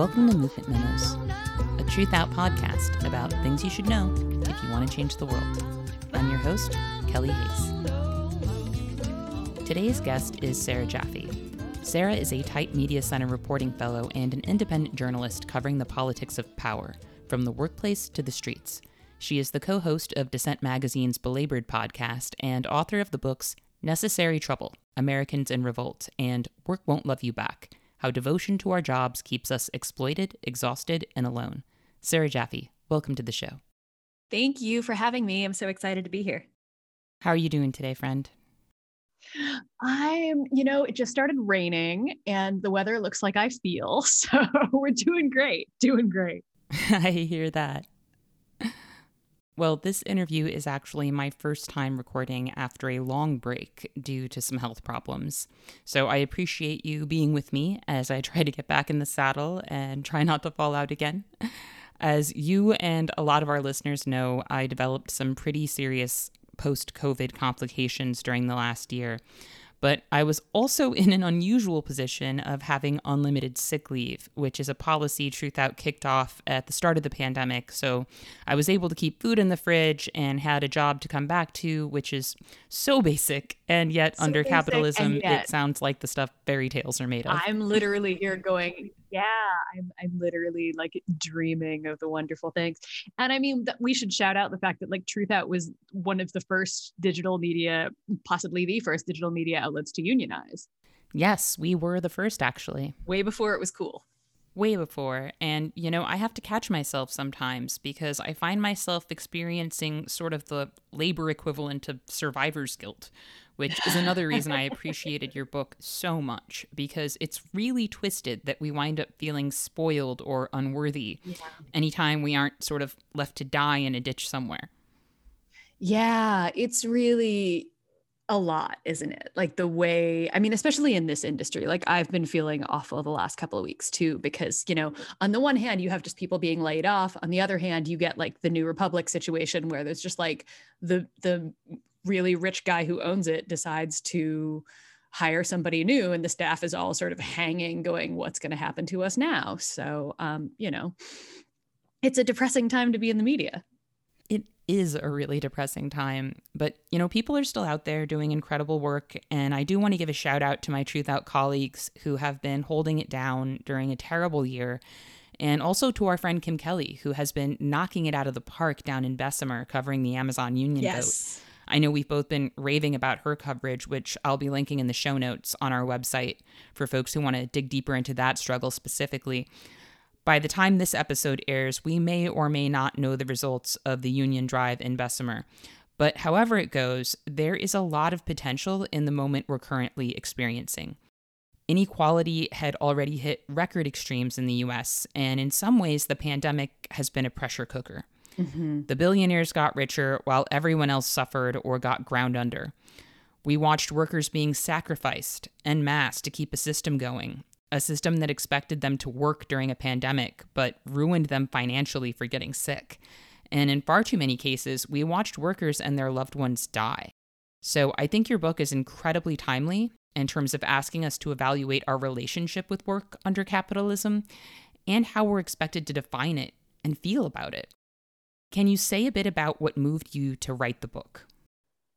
Welcome to Movement Memos, a Truthout podcast about things you should know if you want to change the world. I'm your host, Kelly Hayes. Today's guest is Sarah Jaffe. Sarah is a Type Media Center reporting fellow and an independent journalist covering the politics of power, from the workplace to the streets. She is the co host of Dissent Magazine's Belabored podcast and author of the books Necessary Trouble Americans in Revolt and Work Won't Love You Back How Devotion to Our Jobs Keeps Us Exploited, Exhausted, and Alone. Sarah Jaffe, welcome to the show. Thank you for having me. I'm so excited to be here. How are you doing today, friend? I'm, you know, it just started raining and the weather looks like I feel. So we're doing great, doing great. I hear that. Well, this interview is actually my first time recording after a long break due to some health problems. So I appreciate you being with me as I try to get back in the saddle and try not to fall out again. As you and a lot of our listeners know, I developed some pretty serious post COVID complications during the last year. But I was also in an unusual position of having unlimited sick leave, which is a policy Truthout kicked off at the start of the pandemic. So I was able to keep food in the fridge and had a job to come back to, which is so basic. And yet, so under capitalism, yet, it sounds like the stuff fairy tales are made of. I'm literally here going, yeah, I'm, I'm literally like dreaming of the wonderful things. And I mean, we should shout out the fact that like Truthout was one of the first digital media, possibly the first digital media outlets to unionize. Yes, we were the first actually. Way before it was cool. Way before. And, you know, I have to catch myself sometimes because I find myself experiencing sort of the labor equivalent of survivor's guilt, which is another reason I appreciated your book so much because it's really twisted that we wind up feeling spoiled or unworthy yeah. anytime we aren't sort of left to die in a ditch somewhere. Yeah, it's really a lot, isn't it? Like the way, I mean, especially in this industry, like I've been feeling awful the last couple of weeks too, because, you know, on the one hand, you have just people being laid off. On the other hand, you get like the New Republic situation where there's just like the, the really rich guy who owns it decides to hire somebody new and the staff is all sort of hanging going what's going to happen to us now? So um, you know it's a depressing time to be in the media. It is a really depressing time but you know people are still out there doing incredible work and i do want to give a shout out to my truthout colleagues who have been holding it down during a terrible year and also to our friend kim kelly who has been knocking it out of the park down in bessemer covering the amazon union yes. vote I know we've both been raving about her coverage, which I'll be linking in the show notes on our website for folks who want to dig deeper into that struggle specifically. By the time this episode airs, we may or may not know the results of the Union Drive in Bessemer. But however it goes, there is a lot of potential in the moment we're currently experiencing. Inequality had already hit record extremes in the US, and in some ways, the pandemic has been a pressure cooker. Mm-hmm. The billionaires got richer while everyone else suffered or got ground under. We watched workers being sacrificed en masse to keep a system going, a system that expected them to work during a pandemic but ruined them financially for getting sick. And in far too many cases, we watched workers and their loved ones die. So I think your book is incredibly timely in terms of asking us to evaluate our relationship with work under capitalism and how we're expected to define it and feel about it. Can you say a bit about what moved you to write the book?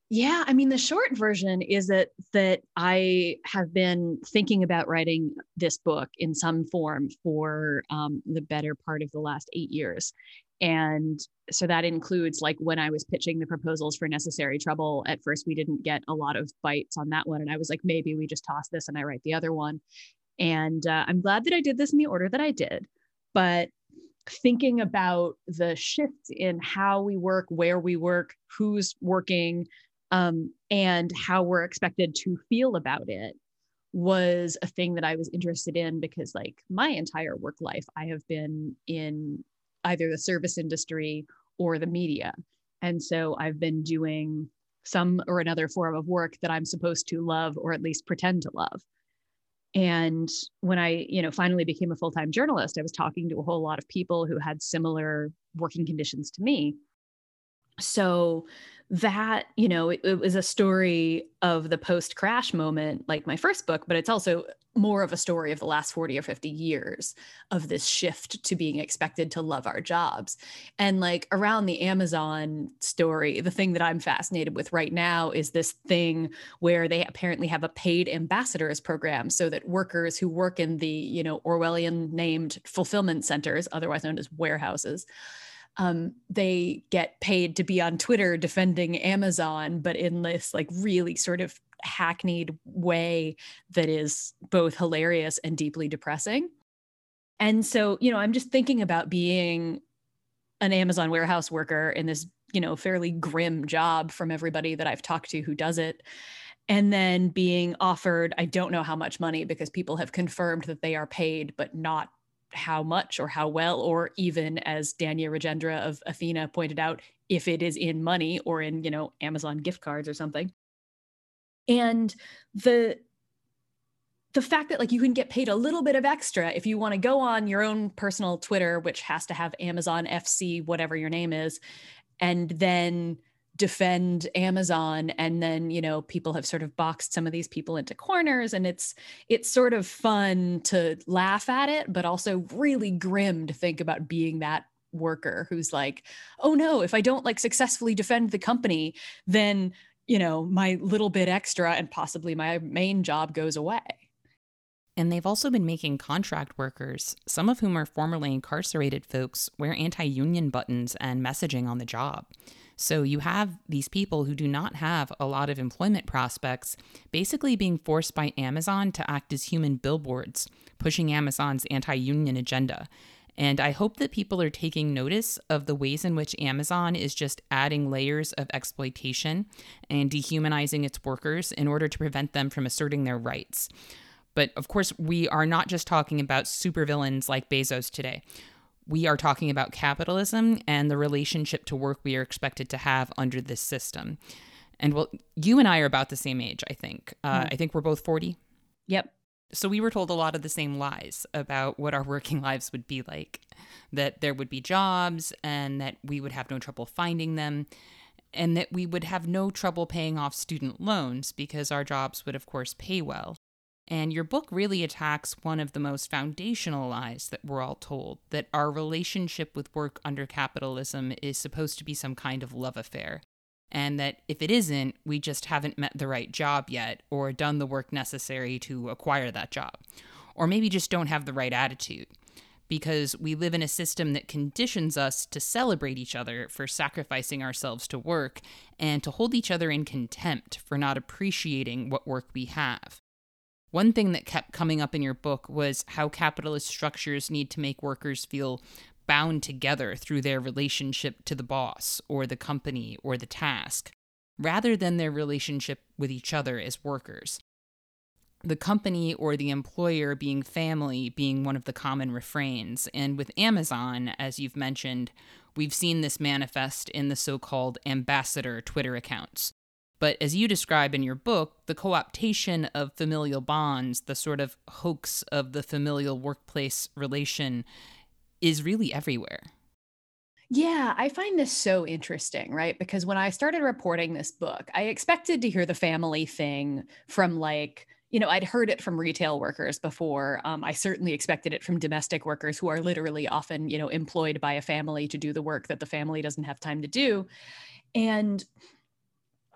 Yeah, I mean the short version is that that I have been thinking about writing this book in some form for um, the better part of the last eight years, and so that includes like when I was pitching the proposals for Necessary Trouble. At first, we didn't get a lot of bites on that one, and I was like, maybe we just toss this and I write the other one. And uh, I'm glad that I did this in the order that I did, but thinking about the shift in how we work, where we work, who's working, um, and how we're expected to feel about it was a thing that I was interested in because, like, my entire work life, I have been in either the service industry or the media. And so I've been doing some or another form of work that I'm supposed to love or at least pretend to love and when i you know finally became a full-time journalist i was talking to a whole lot of people who had similar working conditions to me. So that you know it, it, was a story of the post crash moment like my first book but it's also more of a story of the last 40 or 50 years of this shift to being expected to love our jobs. And like around the amazon story the thing that i'm fascinated with right now is this thing where they apparently have a paid ambassadors program so that workers who work in the you know orwellian named fulfillment centers otherwise known as warehouses um, they get paid to be on Twitter defending Amazon, but in this like really sort of hackneyed way that is both hilarious and deeply depressing. And so, you know, I'm just thinking about being an Amazon warehouse worker in this, you know, fairly grim job from everybody that I've talked to who does it. And then being offered, I don't know how much money because people have confirmed that they are paid, but not how much or how well, or even as Dania Rajendra of Athena pointed out, if it is in money or in, you know, Amazon gift cards or something. And the the fact that like you can get paid a little bit of extra if you want to go on your own personal Twitter, which has to have Amazon FC, whatever your name is, and then defend Amazon and then you know people have sort of boxed some of these people into corners and it's it's sort of fun to laugh at it but also really grim to think about being that worker who's like oh no if I don't like successfully defend the company then you know my little bit extra and possibly my main job goes away and they've also been making contract workers, some of whom are formerly incarcerated folks, wear anti union buttons and messaging on the job. So you have these people who do not have a lot of employment prospects basically being forced by Amazon to act as human billboards, pushing Amazon's anti union agenda. And I hope that people are taking notice of the ways in which Amazon is just adding layers of exploitation and dehumanizing its workers in order to prevent them from asserting their rights. But of course, we are not just talking about supervillains like Bezos today we are talking about capitalism and the relationship to work we are expected to have under this system. And well, you and I are about the same age, I think. Uh, mm. I think we're both 40. Yep. So we were told a lot of the same lies about what our working lives would be like that there would be jobs and that we would have no trouble finding them and that we would have no trouble paying off student loans because our jobs would, of course, pay well. And your book really attacks one of the most foundational lies that we're all told that our relationship with work under capitalism is supposed to be some kind of love affair. And that if it isn't, we just haven't met the right job yet or done the work necessary to acquire that job. Or maybe just don't have the right attitude. Because we live in a system that conditions us to celebrate each other for sacrificing ourselves to work and to hold each other in contempt for not appreciating what work we have. One thing that kept coming up in your book was how capitalist structures need to make workers feel bound together through their relationship to the boss or the company or the task, rather than their relationship with each other as workers. The company or the employer being family being one of the common refrains. And with Amazon, as you've mentioned, we've seen this manifest in the so called ambassador Twitter accounts, but as you describe in your book, the co optation of familial bonds, the sort of hoax of the familial workplace relation, is really everywhere. Yeah, I find this so interesting, right? Because when I started reporting this book, I expected to hear the family thing from like, you know, I'd heard it from retail workers before. Um, I certainly expected it from domestic workers who are literally often, you know, employed by a family to do the work that the family doesn't have time to do. And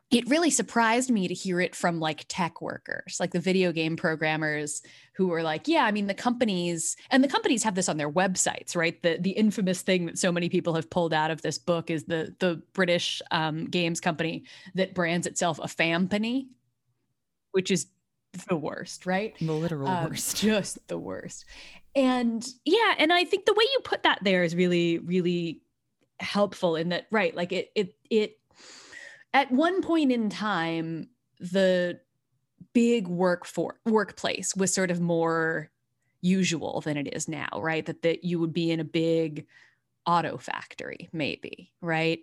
it really surprised me to hear it from like tech workers, like the video game programmers who were like, yeah, I mean, the companies and the companies have this on their websites, right? The the infamous thing that so many people have pulled out of this book is the the British um, games company that brands itself a company, which is the worst, right? The literal um, worst. Just the worst. And yeah, and I think the way you put that there is really, really helpful in that, right? Like it it it at one point in time, the big work for workplace was sort of more usual than it is now, right? That that you would be in a big auto factory, maybe, right?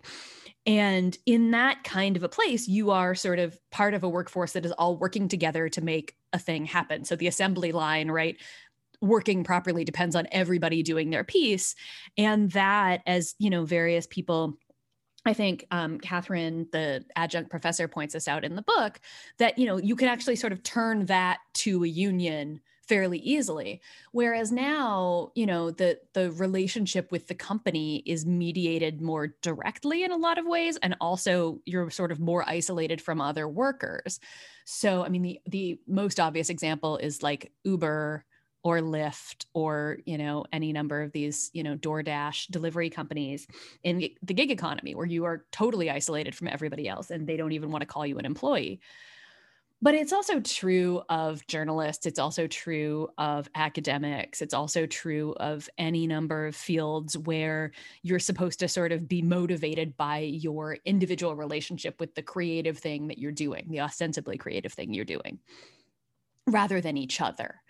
And in that kind of a place, you are sort of part of a workforce that is all working together to make a thing happen. So the assembly line, right? working properly depends on everybody doing their piece and that as you know various people I think um, Catherine, the adjunct professor, points this out in the book that you know you can actually sort of turn that to a union fairly easily. Whereas now you know the the relationship with the company is mediated more directly in a lot of ways and also you're sort of more isolated from other workers. So i mean the the most obvious example is like uber or Lyft or you know any number of these you know DoorDash delivery companies in the gig economy where you are totally isolated from everybody else and they don't even want to call you an employee. But it's also true of journalists, it's also true of academics, it's also true of any number of fields where you're supposed to sort of be motivated by your individual relationship with the creative thing that you're doing, the ostensibly creative thing you're doing, rather than each other.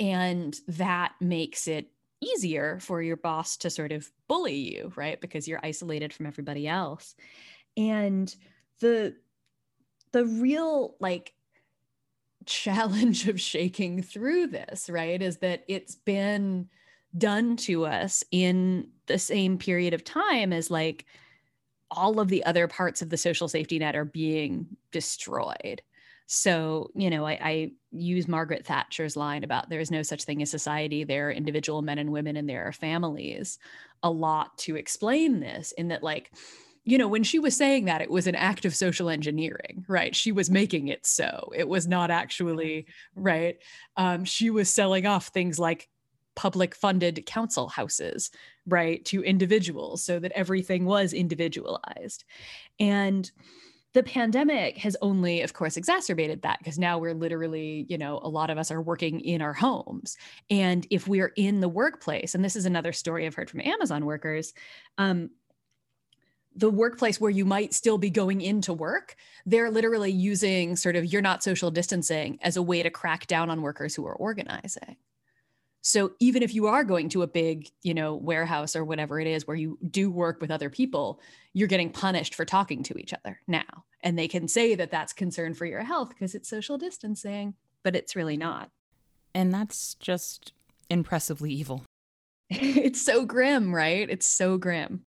And that makes it easier for your boss to sort of bully you, right? Because you're isolated from everybody else. And the the real like challenge of shaking through this, right, is that it's been done to us in the same period of time as like all of the other parts of the social safety net are being destroyed. So, you know, I, I, use Margaret Thatcher's line about there is no such thing as society, there are individual men and women, and there are families a lot to explain this, in that, like, you know, when she was saying that, it was an act of social engineering, right? She was making it so. It was not actually, right? Um, she was selling off things like public funded council houses, right, to individuals so that everything was individualized. And, the pandemic has only of course exacerbated that because now we're literally you know a lot of us are working in our homes and if we're in the workplace and this is another story i've heard from amazon workers um, the workplace where you might still be going into work, they're literally using sort of you're not social distancing as a way to crack down on workers who are organizing. So even if you are going to a big, you know, warehouse or whatever it is where you do work with other people, you're getting punished for talking to each other now. And they can say that that's concern for your health because it's social distancing, but it's really not. And that's just impressively evil. it's so grim, right? It's so grim.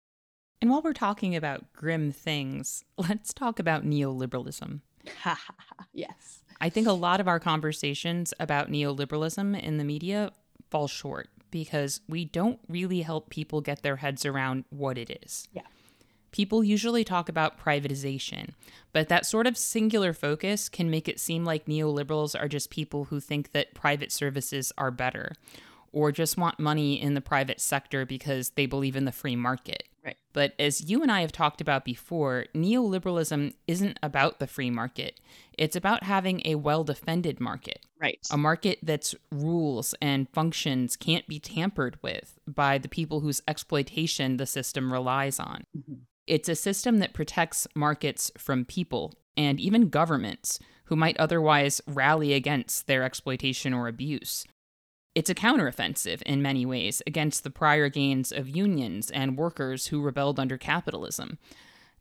And while we're talking about grim things, let's talk about neoliberalism. yes. I think a lot of our conversations about neoliberalism in the media fall short because we don't really help people get their heads around what it is. Yeah. People usually talk about privatization, but that sort of singular focus can make it seem like neoliberals are just people who think that private services are better or just want money in the private sector because they believe in the free market. But as you and I have talked about before, neoliberalism isn't about the free market. It's about having a well defended market. Right. A market that's rules and functions can't be tampered with by the people whose exploitation the system relies on. Mm-hmm. It's a system that protects markets from people and even governments who might otherwise rally against their exploitation or abuse. It's a counteroffensive in many ways against the prior gains of unions and workers who rebelled under capitalism.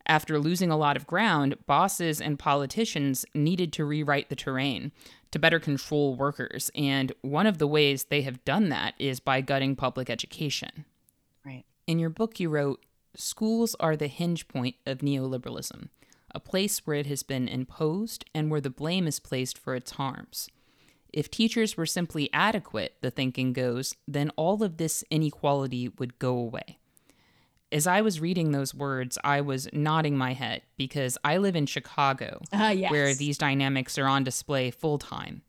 After losing a lot of ground, bosses and politicians needed to rewrite the terrain to better control workers, and one of the ways they have done that is by gutting public education. Right. In your book, you wrote Schools are the hinge point of neoliberalism, a place where it has been imposed and where the blame is placed for its harms. If teachers were simply adequate, the thinking goes, then all of this inequality would go away. As I was reading those words, I was nodding my head because I live in Chicago, uh, yes. where these dynamics are on display full time.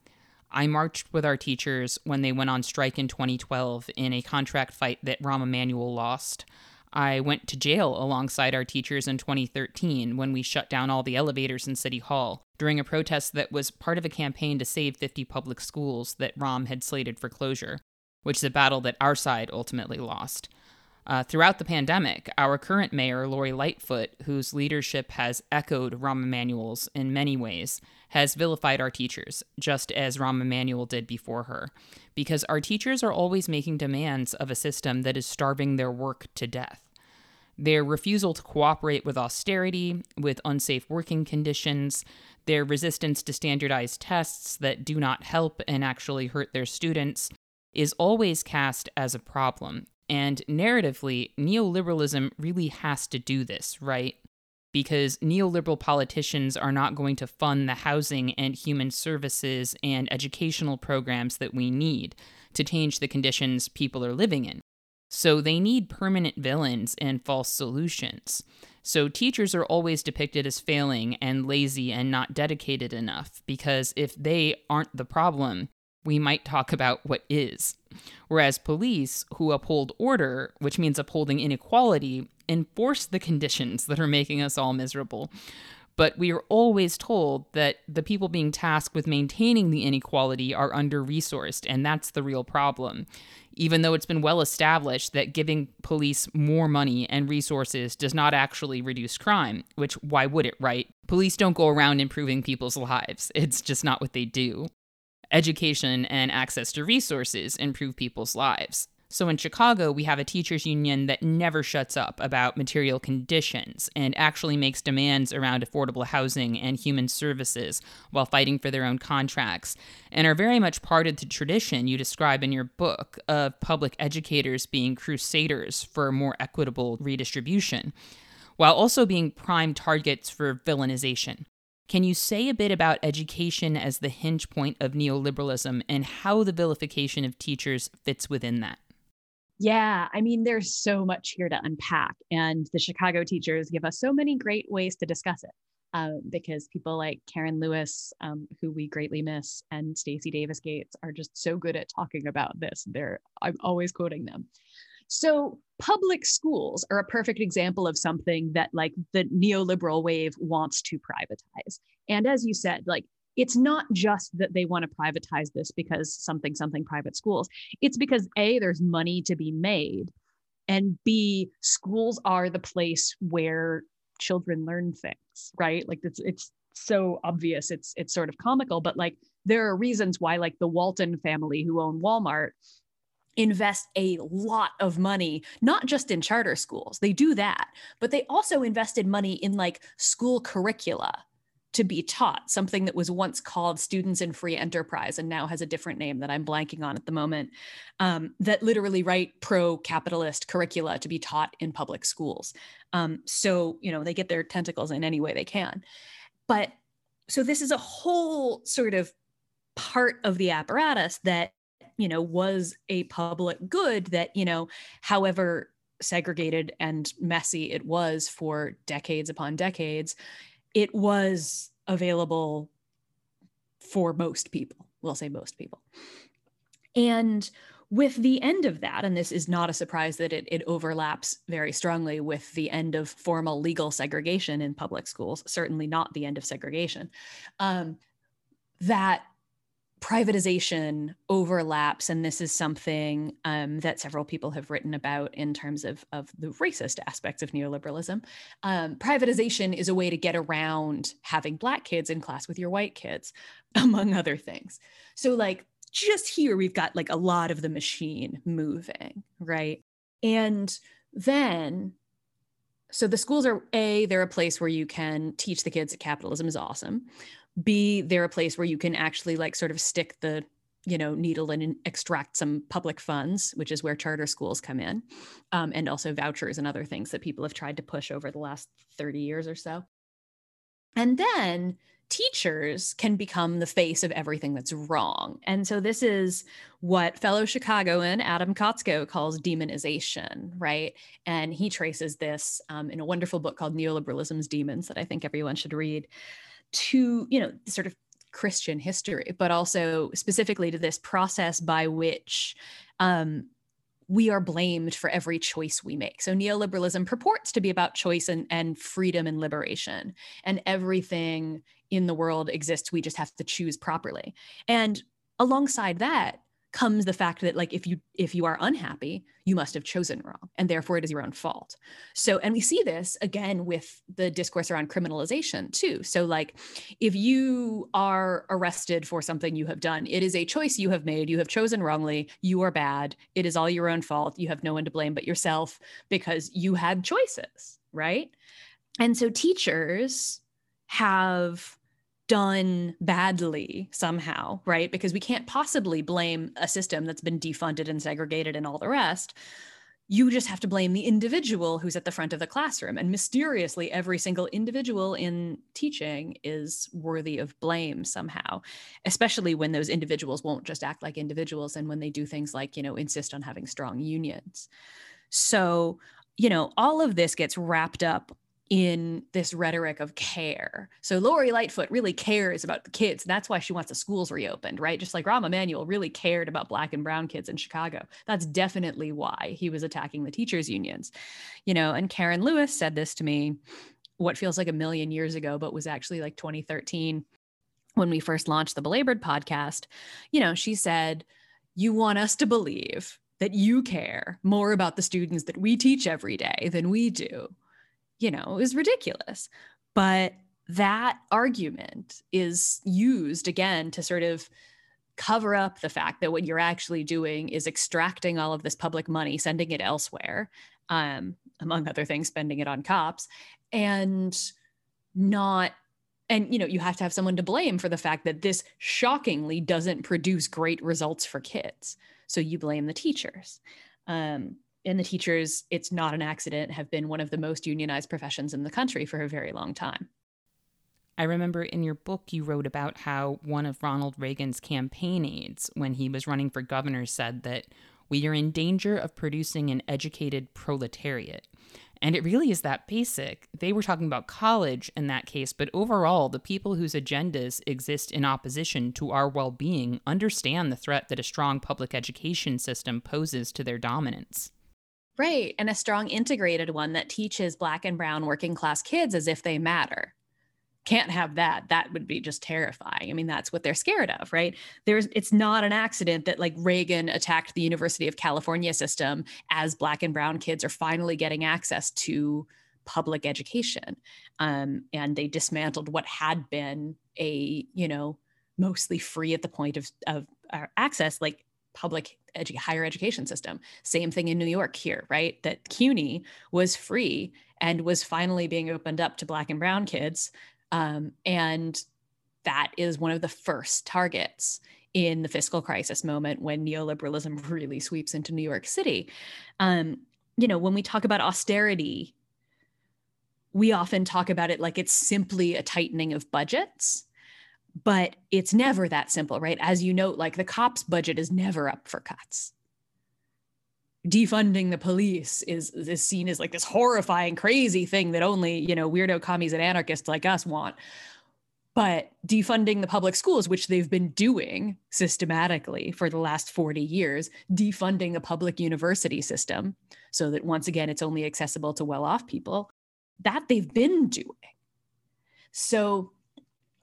I marched with our teachers when they went on strike in 2012 in a contract fight that Rahm Emanuel lost. I went to jail alongside our teachers in 2013 when we shut down all the elevators in City Hall during a protest that was part of a campaign to save 50 public schools that Rahm had slated for closure, which is a battle that our side ultimately lost. Uh, throughout the pandemic, our current mayor, Lori Lightfoot, whose leadership has echoed Rahm Emanuel's in many ways, has vilified our teachers, just as Rahm Emanuel did before her, because our teachers are always making demands of a system that is starving their work to death. Their refusal to cooperate with austerity, with unsafe working conditions, their resistance to standardized tests that do not help and actually hurt their students, is always cast as a problem and narratively, neoliberalism really has to do this, right? because neoliberal politicians are not going to fund the housing and human services and educational programs that we need to change the conditions people are living in. So they need permanent villains and false solutions. So teachers are always depicted as failing and lazy and not dedicated enough because if they aren't the problem, we might talk about what is. Whereas police, who uphold order, which means upholding inequality, enforce the conditions that are making us all miserable. But we are always told that the people being tasked with maintaining the inequality are under resourced, and that's the real problem. Even though it's been well established that giving police more money and resources does not actually reduce crime, which why would it, right? Police don't go around improving people's lives, it's just not what they do education and access to resources improve people's lives. So in Chicago, we have a teachers union that never shuts up about material conditions and actually makes demands around affordable housing and human services while fighting for their own contracts, and are very much part of the tradition you describe in your book of public educators being crusaders for more equitable redistribution, while also being prime targets for villainization. Can you say a bit about education as the hinge point of neoliberalism and how the vilification of teachers fits within that? Yeah, I mean, there's so much here to unpack, and the Chicago teachers give us so many great ways to discuss it. Um, because people like Karen Lewis, um, who we greatly miss, and Stacy Davis Gates are just so good at talking about this. They're I'm always quoting them. So public schools are a perfect example of something that like the neoliberal wave wants to privatize. And as you said, like it's not just that they want to privatize this because something something private schools. It's because a there's money to be made and b schools are the place where children learn things, right? Like it's it's so obvious it's it's sort of comical but like there are reasons why like the Walton family who own Walmart invest a lot of money not just in charter schools they do that but they also invested money in like school curricula to be taught something that was once called students in free enterprise and now has a different name that i'm blanking on at the moment um, that literally write pro-capitalist curricula to be taught in public schools. Um, so you know they get their tentacles in any way they can. But so this is a whole sort of part of the apparatus that you know was a public good that you know however segregated and messy it was for decades upon decades it was available for most people. We'll say most people. And with the end of that, and this is not a surprise that it, it overlaps very strongly with the end of formal legal segregation in public schools, certainly not the end of segregation, um, that privatization overlaps, and this is something um, that several people have written about in terms of, of the racist aspects of neoliberalism. Um, privatization is a way to get around having Black kids in class with your white kids, among other things. So, like, just here, we've got like a lot of the machine moving, right? And then so the schools are a they're a place where you can teach the kids that capitalism is awesome b they're a place where you can actually like sort of stick the you know needle and extract some public funds which is where charter schools come in um, and also vouchers and other things that people have tried to push over the last 30 years or so and then teachers can become the face of everything that's wrong. And so this is what fellow Chicagoan Adam Kotsko calls demonization, right? And he traces this um, in a wonderful book called Neoliberalism's Demons that I think everyone should read to, you know, sort of Christian history, but also specifically to this process by which um, we are blamed for every choice we make. So neoliberalism purports to be about choice and, and freedom and liberation, and everything in the world exists. We just have to choose properly. And alongside that, comes the fact that like if you if you are unhappy you must have chosen wrong and therefore it is your own fault. So and we see this again with the discourse around criminalization too. So like if you are arrested for something you have done it is a choice you have made. You have chosen wrongly. You are bad. It is all your own fault. You have no one to blame but yourself because you had choices right? And so teachers have done badly somehow, right? Because we can't possibly blame a system that's been defunded and segregated and all the rest. you just have to blame the individual who's at the front of the classroom. And mysteriously, every single individual in teaching is worthy of blame somehow, especially when those individuals won't just act like individuals and when they do things like, you know, insist on having strong unions. So, you know, all of this gets wrapped up in this rhetoric of care. So Lori Lightfoot really cares about the kids. That's why she wants the schools reopened, right? Just like Rahm Emanuel really cared about black and brown kids in Chicago. That's definitely why he was attacking the teachers unions. You know, and Karen Lewis said this to me what feels like a million years ago, but was actually like 2013 when we first launched the Belabored podcast. You know, she said, You want us to believe that you care more about the students that we teach every day than we do you know, is ridiculous. But that argument is used again to sort of cover up the fact that what you're actually doing is extracting all of this public money, sending it elsewhere, um, among other things, spending it on cops, and not. And you know, you have to have someone to blame for the fact that this shockingly doesn't produce great results for kids. So you blame the teachers. Um, and the teachers, it's not an accident, have been one of the most unionized professions in the country for a very long time. I remember in your book you wrote about how one of Ronald Reagan's campaign aides, when he was running for governor, said that we are in danger of producing an educated proletariat. And it really is that basic. They were talking about college in that case, but overall, the people whose agendas exist in opposition to our well being understand the threat that a strong public education system poses to their dominance. Right. And a strong integrated one that teaches Black and Brown working class kids as if they matter. Can't have that. That would be just terrifying. I mean, that's what they're scared of, right? There's it's not an accident that like Reagan attacked the University of California system as Black and Brown kids are finally getting access to public education. Um, and they dismantled what had been a, you know, mostly free at the point of, of uh, access, like public edu- higher education system. Same thing in New York here, right? That CUNY was free and was finally being opened up to Black and Brown kids. Um, and that is one of the first targets in the fiscal crisis moment when neoliberalism really sweeps into New York City. Um, you know, when we talk about austerity, we often talk about it like it's simply a tightening of budgets but it's never that simple, right? As you note, like the cops' budget is never up for cuts. Defunding the police is is seen as like this horrifying, crazy thing that only you know weirdo commies and anarchists like us want. But defunding the public schools, which they've been doing systematically for the last 40 years, defunding the public university system so that once again it's only accessible to well off people, that they've been doing. So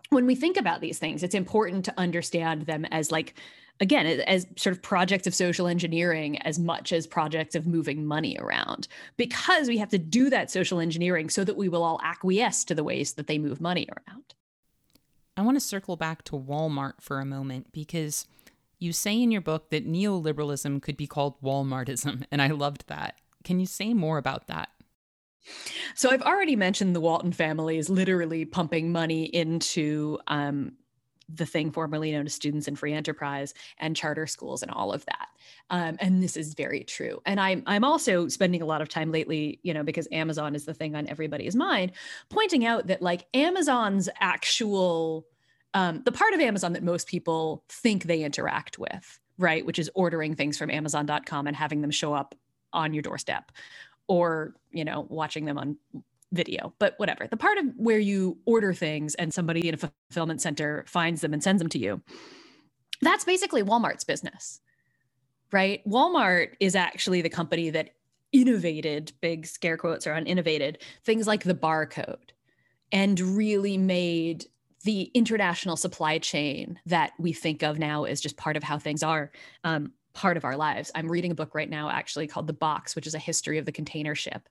when we think about these things, it's important to understand them as like, again, as sort of projects of social engineering as much as projects of moving money around, because we have to do that social engineering so that we will all acquiesce to the ways that they move money around. I want to circle back to Walmart for a moment because you say in your book that neoliberalism could be called Walmartism, and I loved that. Can you say more about that? So I've already mentioned the Walton family is literally pumping money into um, the thing formerly known as Students in Free Enterprise and charter schools and all of that. Um, and this is very true. And I'm I'm also spending a lot of time lately, you know, because Amazon is the thing on everybody's mind, pointing out that like Amazon's actual um, the part of Amazon that most people think they interact with, right, which is ordering things from Amazon.com and having them show up on your doorstep or you know watching them on video but whatever. The part of where you order things and somebody in a fulfillment center finds them and sends them to you that's basically walmart's business right? Walmart is actually the company that innovated big scare quotes are on innovated things like the barcode and really made the international supply chain that we think of now as just part of how things are um, part of our lives. I'm reading a book right now, actually called The Box, which is a history of the container ship,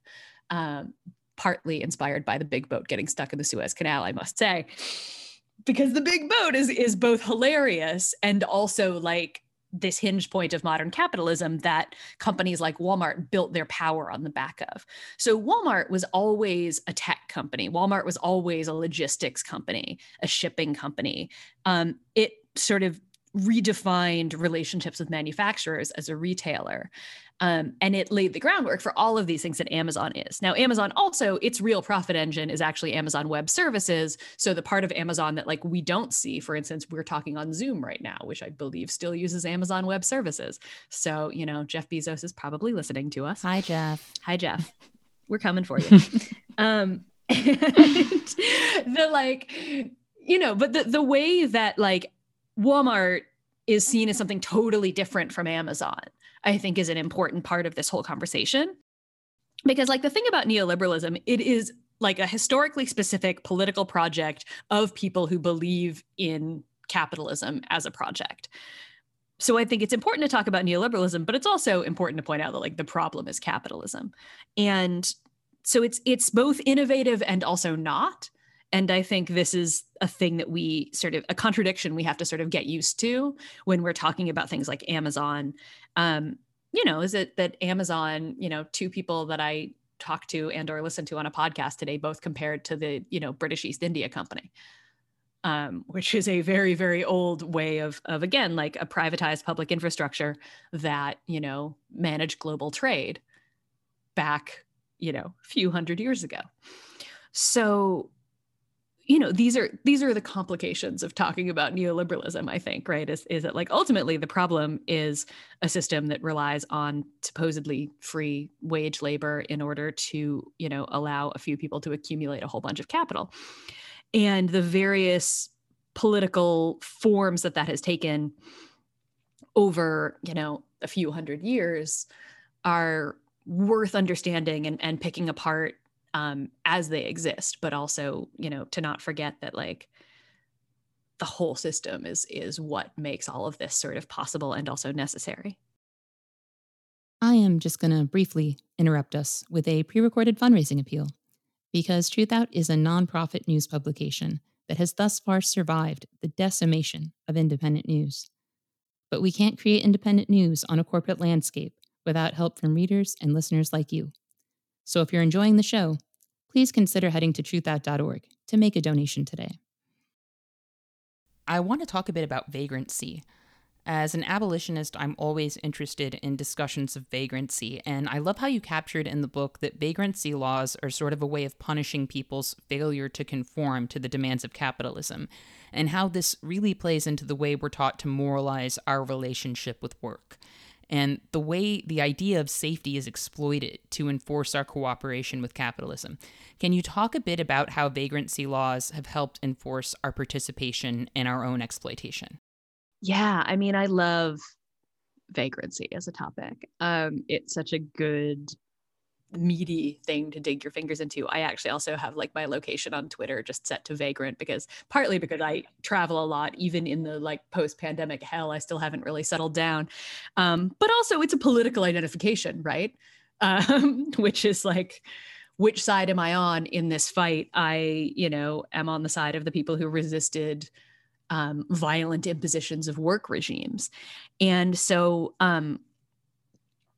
um, partly inspired by the big boat getting stuck in the Suez Canal, I must say, because the big boat is is both hilarious and also like this hinge point of modern capitalism that companies like Walmart built their power on the back of. So Walmart was always a tech company. Walmart was always a logistics company, a shipping company. Um, it sort of redefined relationships with manufacturers as a retailer. Um, and it laid the groundwork for all of these things that Amazon is. Now, Amazon also, its real profit engine is actually Amazon Web Services. So the part of Amazon that like we don't see, for instance, we're talking on Zoom right now, which I believe still uses Amazon Web Services. So, you know, Jeff Bezos is probably listening to us. Hi, Jeff. Hi, Jeff. We're coming for you. um, the like, you know, but the, the way that like Walmart is seen as something totally different from Amazon, I think is an important part of this whole conversation. Because, like, the thing about neoliberalism, it is like a historically specific political project of people who believe in capitalism as a project. So I think it's important to talk about neoliberalism, but it's also important to point out that like the problem is capitalism. And so it's it's both innovative and also not and i think this is a thing that we sort of a contradiction we have to sort of get used to when we're talking about things like amazon. Um, you know is it that amazon you know two people that i talked to and or listened to on a podcast today both compared to the you know british east india company? Um, which is a very very old way of of again like a privatized public infrastructure that you know managed global trade back you know a few hundred years ago. So you know these are these are the complications of talking about neoliberalism i think right? Is, is that like ultimately the problem is a system that relies on supposedly free wage labor in order to you know allow a few people to accumulate a whole bunch of capital. And the various political forms that that has taken over you know a few hundred years are worth understanding and, and picking apart um, as they exist, but also, you know, to not forget that like the whole system is is what makes all of this sort of possible and also necessary. I am just going to briefly interrupt us with a pre recorded fundraising appeal because Truthout is a nonprofit news publication that has thus far survived the decimation of independent news. But we can't create independent news on a corporate landscape without help from readers and listeners like you. So if you're enjoying the show, please consider heading to truthout.org to make a donation today. I want to talk a bit about vagrancy. As an abolitionist, I'm always interested in discussions of vagrancy, and I love how you captured in the book that vagrancy laws are sort of a way of punishing people's failure to conform to the demands of capitalism, and how this really plays into the way we're taught to moralize our relationship with work and the way the idea of safety is exploited to enforce our cooperation with capitalism. Can you talk a bit about how vagrancy laws have helped enforce our participation in our own exploitation? Yeah, I mean, I love vagrancy as a topic. Um, it's such a good meaty thing to dig your fingers into. I actually also have like my location on Twitter just set to vagrant because partly because I travel a lot, even in the like post pandemic hell, I still haven't really settled down. Um, but also, it's a political identification, right? Um, which is like, which side am I on in this fight? I, you know, am on the side of the people who resisted um, violent impositions of work regimes. And so, um,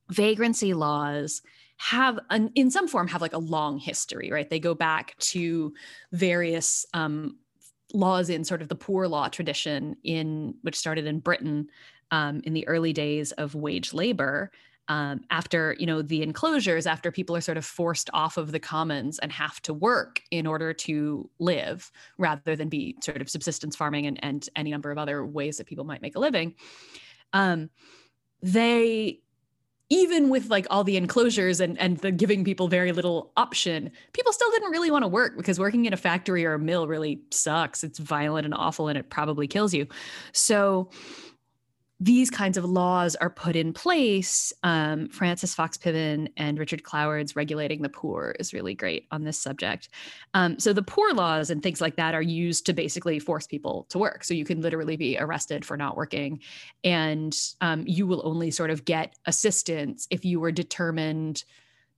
vagrancy laws have an, in some form have like a long history right? They go back to various um, laws in sort of the poor law tradition in which started in britain um, in the early days of wage labor um, after you know the enclosures after people are sort of forced off of the commons and have to work in order to live rather than be sort of subsistence farming and, and any number of other ways that people might make a living. Um, they even with like all the enclosures and and the giving people very little option people still didn't really want to work because working in a factory or a mill really sucks. It's violent and awful and it probably kills you. So these kinds of laws are put in place. Um, Frances Fox Piven and Richard Cloward's Regulating the Poor is really great on this subject. Um, so the poor laws and things like that are used to basically force people to work. So you can literally be arrested for not working, and um, you will only sort of get assistance if you were determined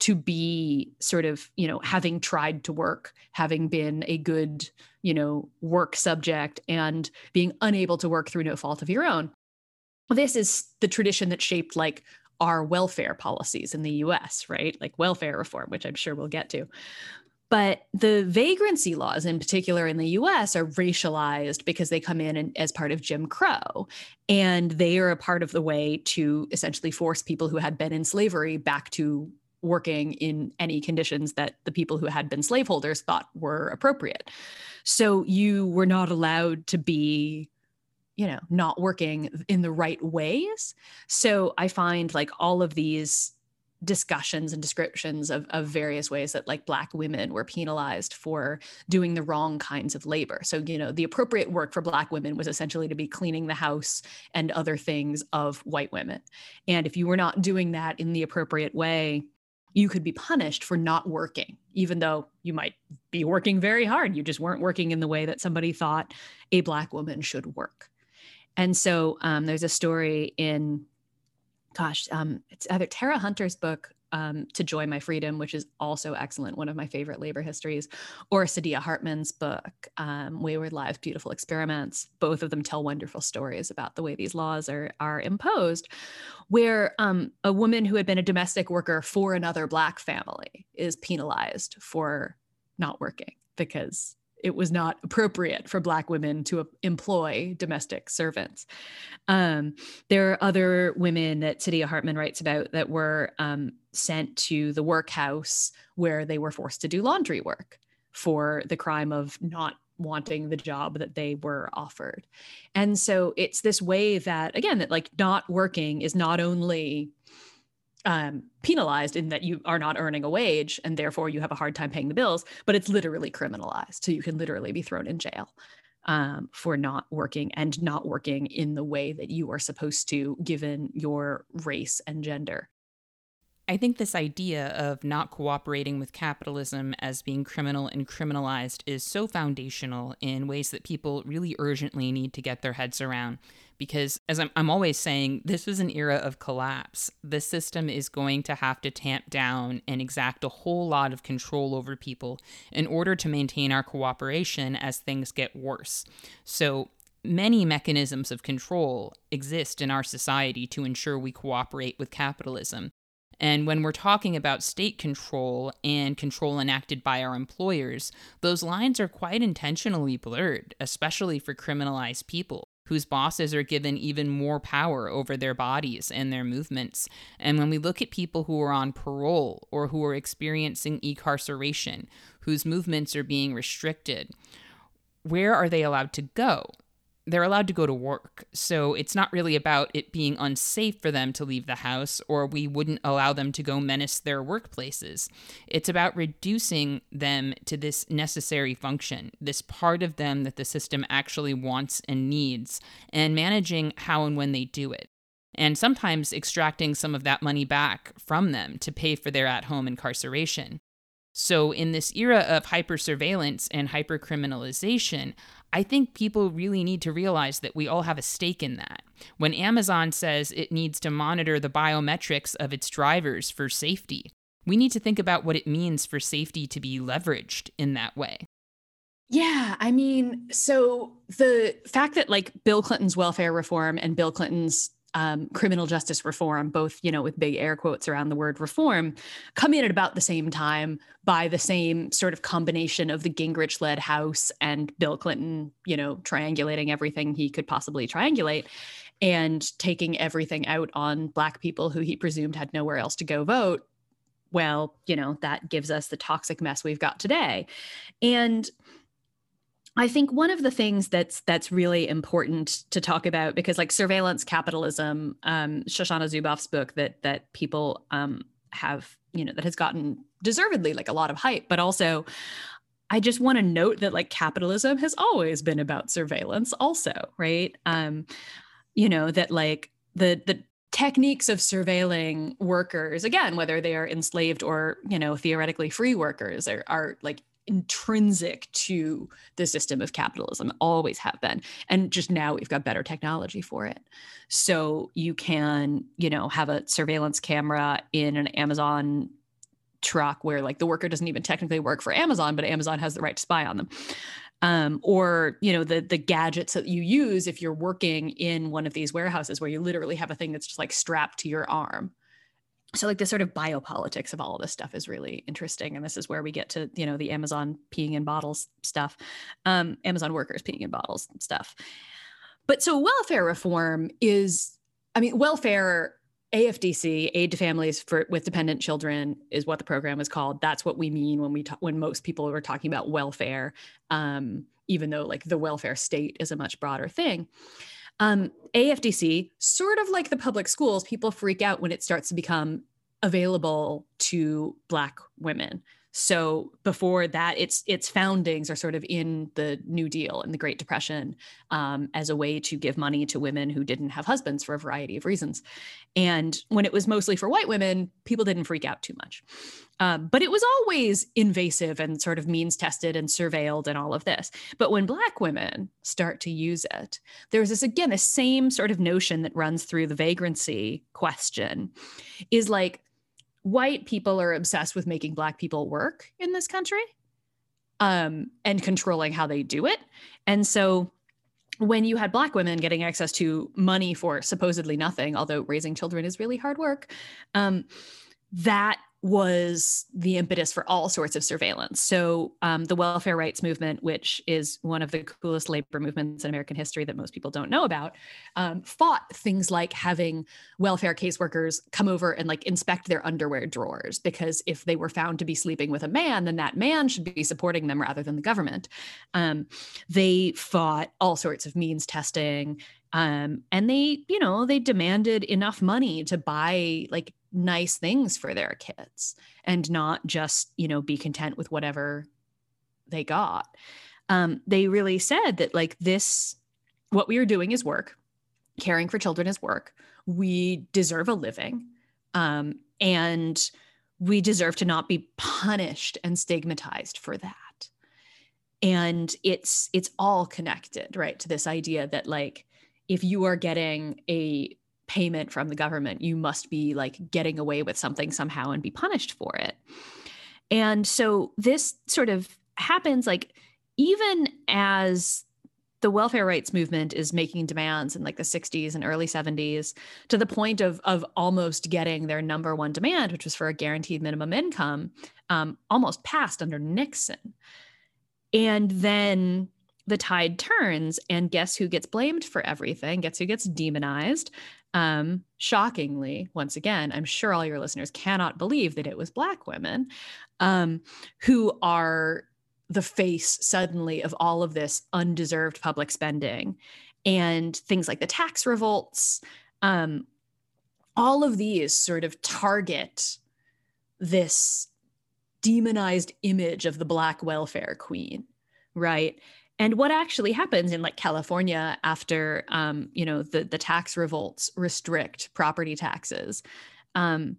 to be sort of you know having tried to work having been a good you know work subject and being unable to work through no fault of your own this is the tradition that shaped like our welfare policies in the US, right? Like welfare reform, which I'm sure we'll get to. But the vagrancy laws, in particular in the US, are racialized because they come in as part of Jim Crow. And they are a part of the way to essentially force people who had been in slavery back to working in any conditions that the people who had been slaveholders thought were appropriate. So you were not allowed to be you know not working in the right ways. So i find like all of these discussions and descriptions of, of various ways that like black women were penalized for doing the wrong kinds of labor. So you know the appropriate work for black women was essentially to be cleaning the house and other things of white women. And if you were not doing that in the appropriate way you could be punished for not working even though you might be working very hard. You just weren't working in the way that somebody thought a black woman should work and so um, there's a story in gosh, um, it's either Tera Hunter's book, um, To Joy My Freedom, which is also excellent, one of my favorite labor histories, or Saidiya Hartman's book, um, Wayward Lives, Beautiful Experiments. Both of them tell wonderful stories about the way these laws are, are imposed, where um, a woman who had been a domestic worker for another Black family is penalized for not working because it was not appropriate for Black women to employ domestic servants. Um, there are other women that Saidiya Hartman writes about that were um, sent to the workhouse where they were forced to do laundry work for the crime of not wanting the job that they were offered. And so it's this way that, again, that like not working is not only um, penalized in that you are not earning a wage and therefore you have a hard time paying the bills, but it's literally criminalized. So you can literally be thrown in jail um, for not working and not working in the way that you are supposed to, given your race and gender. I think this idea of not cooperating with capitalism as being criminal and criminalized is so foundational in ways that people really urgently need to get their heads around. Because as I'm, I'm always saying this is an era of collapse. The system is going to have to tamp down and exact a whole lot of control over people in order to maintain our cooperation as things get worse. So many mechanisms of control exist in our society to ensure we cooperate with capitalism and when we're talking about state control and control enacted by our employers, those lines are quite intentionally blurred, especially for criminalized people whose bosses are given even more power over their bodies and their movements. And when we look at people who are on parole or who are experiencing incarceration, whose movements are being restricted, where are they allowed to go? They're allowed to go to work. So it's not really about it being unsafe for them to leave the house or we wouldn't allow them to go menace their workplaces. It's about reducing them to this necessary function, this part of them that the system actually wants and needs, and managing how and when they do it. And sometimes extracting some of that money back from them to pay for their at home incarceration. So, in this era of hypersurveillance and hypercriminalization, I think people really need to realize that we all have a stake in that. When Amazon says it needs to monitor the biometrics of its drivers for safety, we need to think about what it means for safety to be leveraged in that way. Yeah, I mean, so the fact that like Bill Clinton's welfare reform and Bill Clinton's um, criminal justice reform, both, you know, with big air quotes around the word reform, come in at about the same time by the same sort of combination of the Gingrich led House and Bill Clinton, you know, triangulating everything he could possibly triangulate and taking everything out on Black people who he presumed had nowhere else to go vote. Well, you know, that gives us the toxic mess we've got today. And I think one of the things that's that's really important to talk about because like surveillance capitalism, um, Shoshana Zuboff's book that that people um, have you know that has gotten deservedly like a lot of hype, but also I just want to note that like capitalism has always been about surveillance, also, right? Um, you know that like the the techniques of surveilling workers again whether they are enslaved or you know theoretically free workers are, are like intrinsic to the system of capitalism always have been. And just now we've got better technology for it. So you can you know have a surveillance camera in an amazon truck where like the worker doesn't even technically work for amazon but amazon has the right to spy on them. Um, or you know the the gadgets that you use if you're working in one of these warehouses where you literally have a thing that's just like strapped to your arm so like the sort of biopolitics of all of this stuff is really interesting and this is where we get to you know the amazon peeing in bottles stuff um, amazon workers peeing in bottles stuff. But so welfare reform is i mean welfare afdc aid to families for with dependent children is what the program is called. That's what we mean when we talk when most people are talking about welfare um, even though like the welfare state is a much broader thing um, AFDC, sort of like the public schools, people freak out when it starts to become available to Black women. So before that, its its foundings are sort of in the New Deal and the Great Depression um, as a way to give money to women who didn't have husbands for a variety of reasons. And when it was mostly for white women, people didn't freak out too much. Um, but it was always invasive and sort of means tested and surveilled and all of this. But when Black women start to use it, there's this again, the same sort of notion that runs through the vagrancy question is like, white people are obsessed with making black people work in this country um, and controlling how they do it. And so when you had black women getting access to money for supposedly nothing, although raising children is really hard work, um, that was the impetus for all sorts of surveillance. So, um, the welfare rights movement, which is one of the coolest labor movements in American history that most people don't know about, um, fought things like having welfare caseworkers come over and like inspect their underwear drawers because if they were found to be sleeping with a man, then that man should be supporting them rather than the government. Um, they fought all sorts of means testing um, and they you know they demanded enough money to buy like nice things for their kids and not just you know be content with whatever they got. Um, they really said that like this what we are doing is work. Caring for children is work. We deserve a living um, and we deserve to not be punished and stigmatized for that. And it's it's all connected right to this idea that like if you are getting a payment from the government, you must be like getting away with something somehow and be punished for it. And so this sort of happens like even as the welfare rights movement is making demands in like the 60s and early 70s to the point of of almost getting their number one demand, which was for a guaranteed minimum income, um, almost passed under Nixon. And then the tide turns and guess who gets blamed for everything guess who gets demonized um shockingly once again i'm sure all your listeners cannot believe that it was black women um who are the face suddenly of all of this undeserved public spending and things like the tax revolts. Um all of these sort of target this demonized image of the black welfare queen right and what actually happens in like California after, um, you know, the the tax revolts restrict property taxes, um,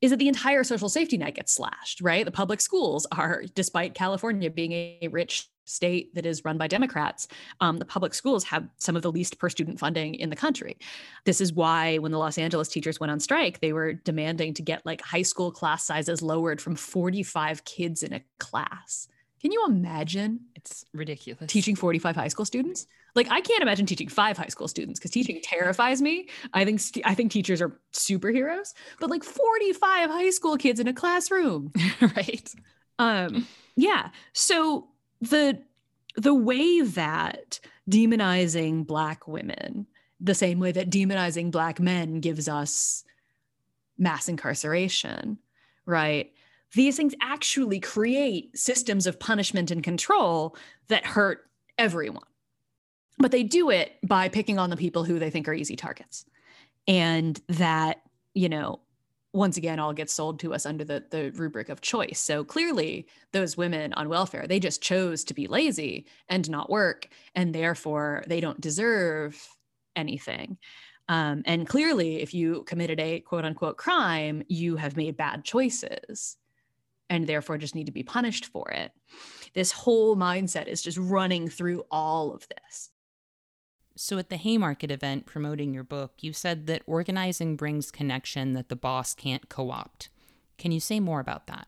is that the entire social safety net gets slashed. Right, the public schools are, despite California being a rich state that is run by Democrats, um, the public schools have some of the least per student funding in the country. This is why when the Los Angeles teachers went on strike, they were demanding to get like high school class sizes lowered from 45 kids in a class can you imagine? It's ridiculous. Teaching 45 high school students? Like I can't imagine teaching 5 high school students cuz teaching terrifies me. I think st- I think teachers are superheroes, but like 45 high school kids in a classroom, right? Um yeah. So the the way that demonizing black women the same way that demonizing black men gives us mass incarceration, right? These things actually create systems of punishment and control that hurt everyone. But they do it by picking on the people who they think are easy targets. And that, you know, once again, all gets sold to us under the, the rubric of choice. So clearly, those women on welfare, they just chose to be lazy and not work. And therefore, they don't deserve anything. Um, and clearly, if you committed a quote unquote crime, you have made bad choices and therefore just need to be punished for it. This whole mindset is just running through all of this. So, at the Haymarket event promoting your book, you said that organizing brings connection that the boss can't co opt. Can you say more about that?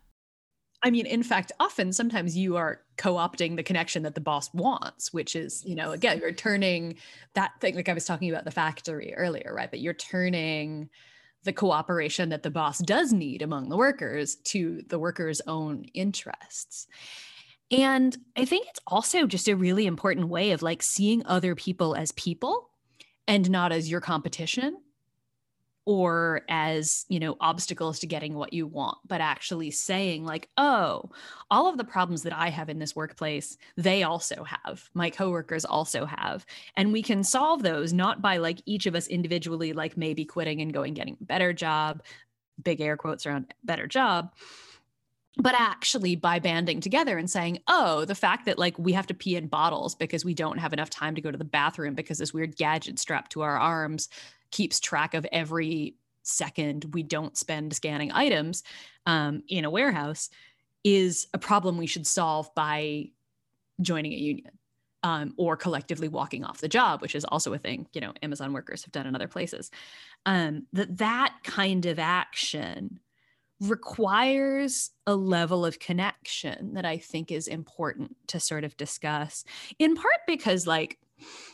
I mean, in fact, often sometimes you are co opting the connection that the boss wants, which is, you know, again, you're turning that thing, like I was talking about the factory earlier, right? But you're turning the cooperation that the boss does need among the workers to the workers' own interests. And I think it's also just a really important way of like seeing other people as people and not as your competition or as you know obstacles to getting what you want but actually saying like oh all of the problems that i have in this workplace they also have. My coworkers also have. And we can solve those not by like each of us individually like maybe quitting and going getting a better job big air quotes around better job but actually by banding together and saying oh the fact that like we have to pee in bottles because we don't have enough time to go to the bathroom because this weird gadget strapped to our arms keeps track of every second we don't spend scanning items um, in a warehouse is a problem we should solve by joining a union um, or collectively walking off the job, which is also a thing you know Amazon workers have done in other places. Um, that that kind of action requires a level of connection that I think is important to sort of discuss. In part because like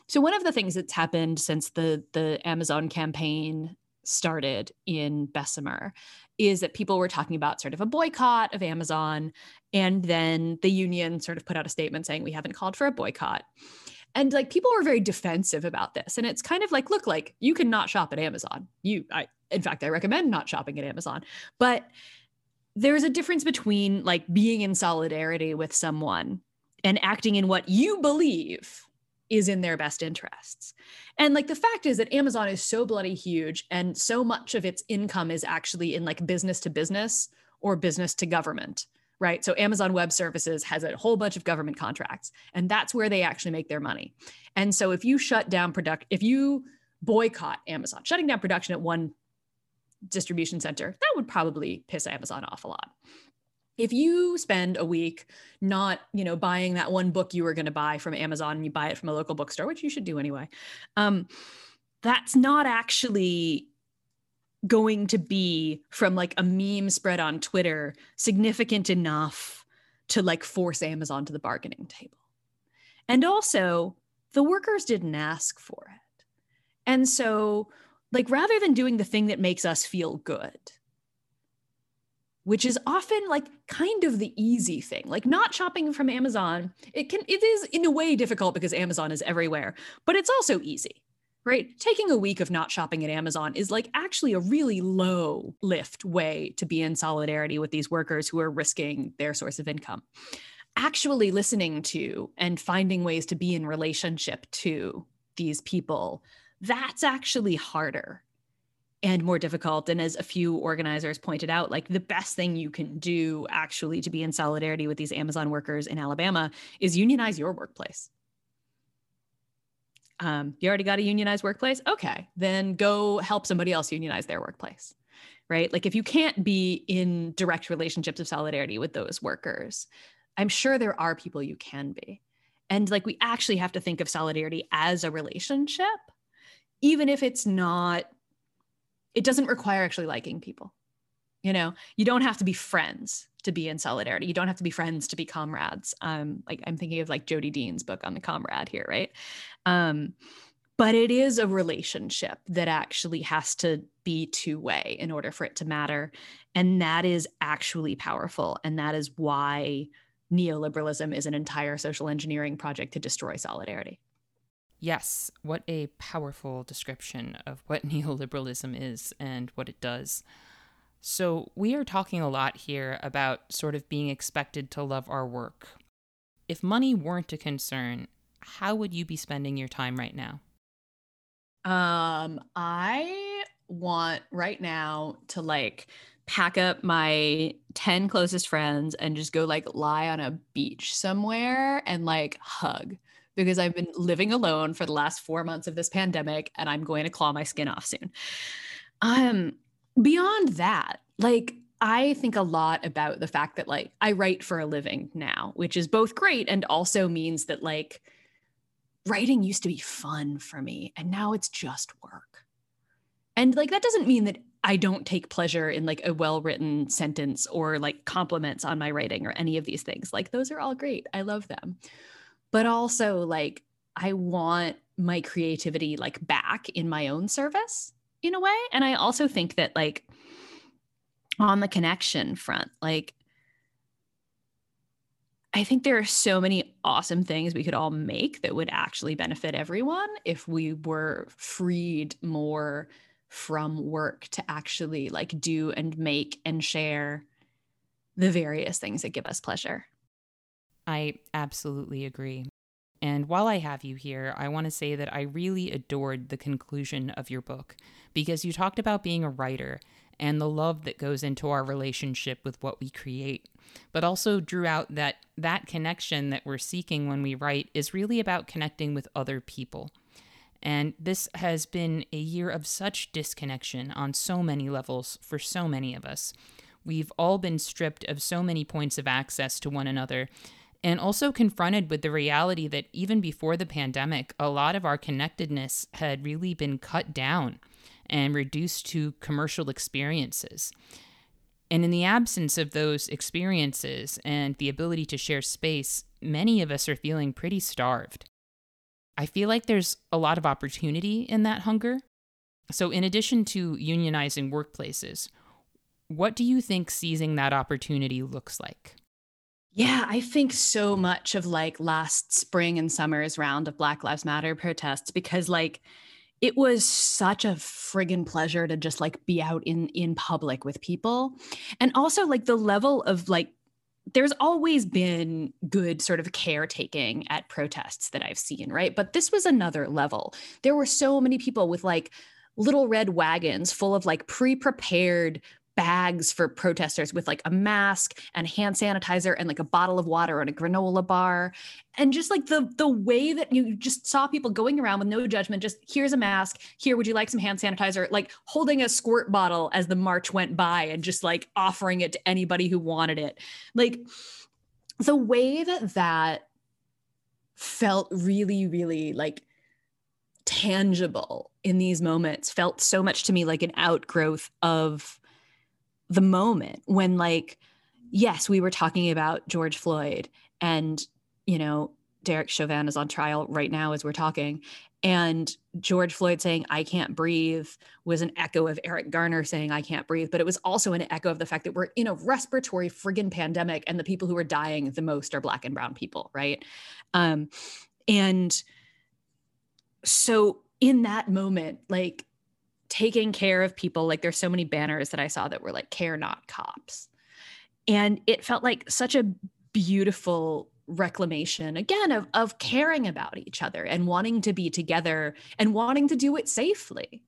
so one of the things that's happened since the the Amazon campaign started in Bessemer is that people were talking about sort of a boycott of Amazon and then the union sort of put out a statement saying we haven't called for a boycott. And like people were very defensive about this and it's kind of like look like you can not shop at Amazon. You I in fact I recommend not shopping at Amazon. But there's a difference between like being in solidarity with someone and acting in what you believe is in their best interests. And like the fact is that Amazon is so bloody huge and so much of its income is actually in like business to business or business to government, right? So Amazon Web Services has a whole bunch of government contracts and that's where they actually make their money. And so if you shut down product if you boycott Amazon, shutting down production at one distribution center, that would probably piss Amazon off a lot if you spend a week not you know buying that one book you were going to buy from amazon and you buy it from a local bookstore which you should do anyway um, that's not actually going to be from like a meme spread on twitter significant enough to like force amazon to the bargaining table. And also the workers didn't ask for it. And so like rather than doing the thing that makes us feel good which is often like kind of the easy thing. Like not shopping from amazon it can it is in a way difficult because amazon is everywhere but it's also easy right? Taking a week of not shopping at amazon is like actually a really low lift way to be in solidarity with these workers who are risking their source of income. Actually listening to and finding ways to be in relationship to these people that's actually harder and more difficult. And as a few organizers pointed out, like the best thing you can do actually to be in solidarity with these Amazon workers in Alabama is unionize your workplace. Um, you already got a unionized workplace? Okay, then go help somebody else unionize their workplace, right? Like if you can't be in direct relationships of solidarity with those workers, I'm sure there are people you can be. And like we actually have to think of solidarity as a relationship, even if it's not it doesn't require actually liking people. You know, you don't have to be friends to be in solidarity. You don't have to be friends to be comrades. Um, like I'm thinking of like Jodi Dean's book on the comrade here, right? Um, but it is a relationship that actually has to be two way in order for it to matter. And that is actually powerful. And that is why neoliberalism is an entire social engineering project to destroy solidarity. Yes, what a powerful description of what neoliberalism is and what it does. So, we are talking a lot here about sort of being expected to love our work. If money weren't a concern, how would you be spending your time right now? Um, I want right now to like pack up my 10 closest friends and just go like lie on a beach somewhere and like hug because I've been living alone for the last four months of this pandemic and I'm going to claw my skin off soon. Um, beyond that, like I think a lot about the fact that like I write for a living now, which is both great and also means that like writing used to be fun for me and now it's just work. And like that doesn't mean that I don't take pleasure in like a well-written sentence or like compliments on my writing or any of these things. Like those are all great. I love them but also like I want my creativity like back in my own service in a way. And I also think that, like, on the connection front, like, I think there are so many awesome things we could all make that would actually benefit everyone if we were freed more from work to actually like do and make and share the various things that give us pleasure. I absolutely agree. And while I have you here, I want to say that I really adored the conclusion of your book because you talked about being a writer and the love that goes into our relationship with what we create, but also drew out that that connection that we're seeking when we write is really about connecting with other people. And this has been a year of such disconnection on so many levels for so many of us. We've all been stripped of so many points of access to one another and also confronted with the reality that even before the pandemic, a lot of our connectedness had really been cut down and reduced to commercial experiences. And in the absence of those experiences and the ability to share space, many of us are feeling pretty starved. I feel like there's a lot of opportunity in that hunger. So, in addition to unionizing workplaces, what do you think seizing that opportunity looks like? Yeah, I think so much of like last spring and summer's round of Black Lives Matter protests because like it was such a friggin' pleasure to just like be out in in public with people. And also like the level of like there's always been good sort of caretaking at protests that I've seen, right? But this was another level. There were so many people with like little red wagons full of like pre-prepared bags for protesters with like a mask and hand sanitizer and like a bottle of water and a granola bar. And just like the the way that you just saw people going around with no judgment just here's a mask. Here would you like some hand sanitizer? Like holding a squirt bottle as the march went by and just like offering it to anybody who wanted it. Like the way that that felt really really like tangible in these moments felt so much to me like an outgrowth of the moment when like yes we were talking about george floyd and you know derek chauvin is on trial right now as we're talking and george floyd saying i can't breathe was an echo of eric garner saying i can't breathe but it was also an echo of the fact that we're in a respiratory friggin pandemic and the people who are dying the most are black and brown people right? Um and so in that moment like taking care of people like there's so many banners that i saw that were like care not cops. And it felt like such a beautiful reclamation again of, of caring about each other and wanting to be together and wanting to do it safely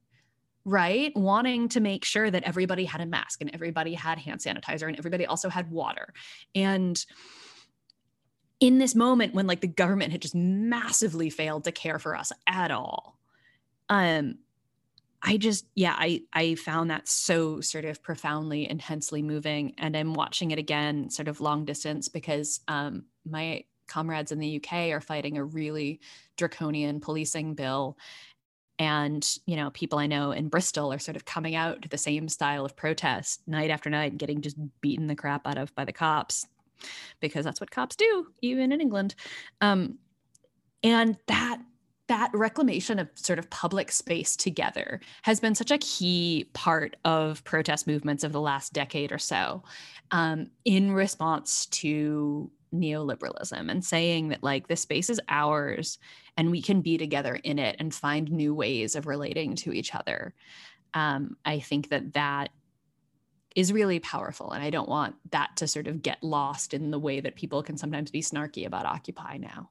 right? Wanting to make sure that everybody had a mask and everybody had hand sanitizer and everybody also had water. And in this moment when like the government had just massively failed to care for us at all um I just yeah, I I found that so sort of profoundly intensely moving and I'm watching it again sort of long distance because um my comrades in the UK are fighting a really draconian policing bill and you know people i know in bristol are sort of coming out to the same style of protest night after night and getting just beaten the crap out of by the cops because that's what cops do even in england. Um, and that that reclamation of sort of public space together has been such a key part of protest movements of the last decade or so um, in response to neoliberalism and saying that like this space is ours and we can be together in it and find new ways of relating to each other. Um, i think that that is really powerful and i don't want that to sort of get lost in the way that people can sometimes be snarky about occupy now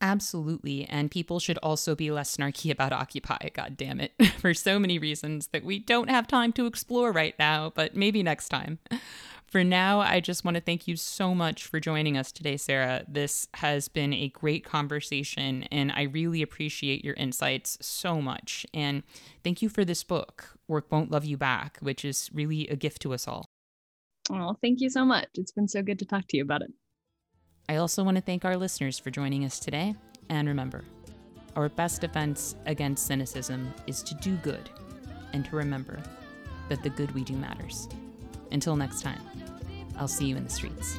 Absolutely. And people should also be less snarky about Occupy, god damn it, for so many reasons that we don't have time to explore right now, but maybe next time. For now, I just want to thank you so much for joining us today, Sarah. This has been a great conversation, and I really appreciate your insights so much. And thank you for this book, Work Won't Love You Back, which is really a gift to us all. Oh, thank you so much. It's been so good to talk to you about it. I also want to thank our listeners for joining us today. And remember, our best defense against cynicism is to do good and to remember that the good we do matters. Until next time, I'll see you in the streets.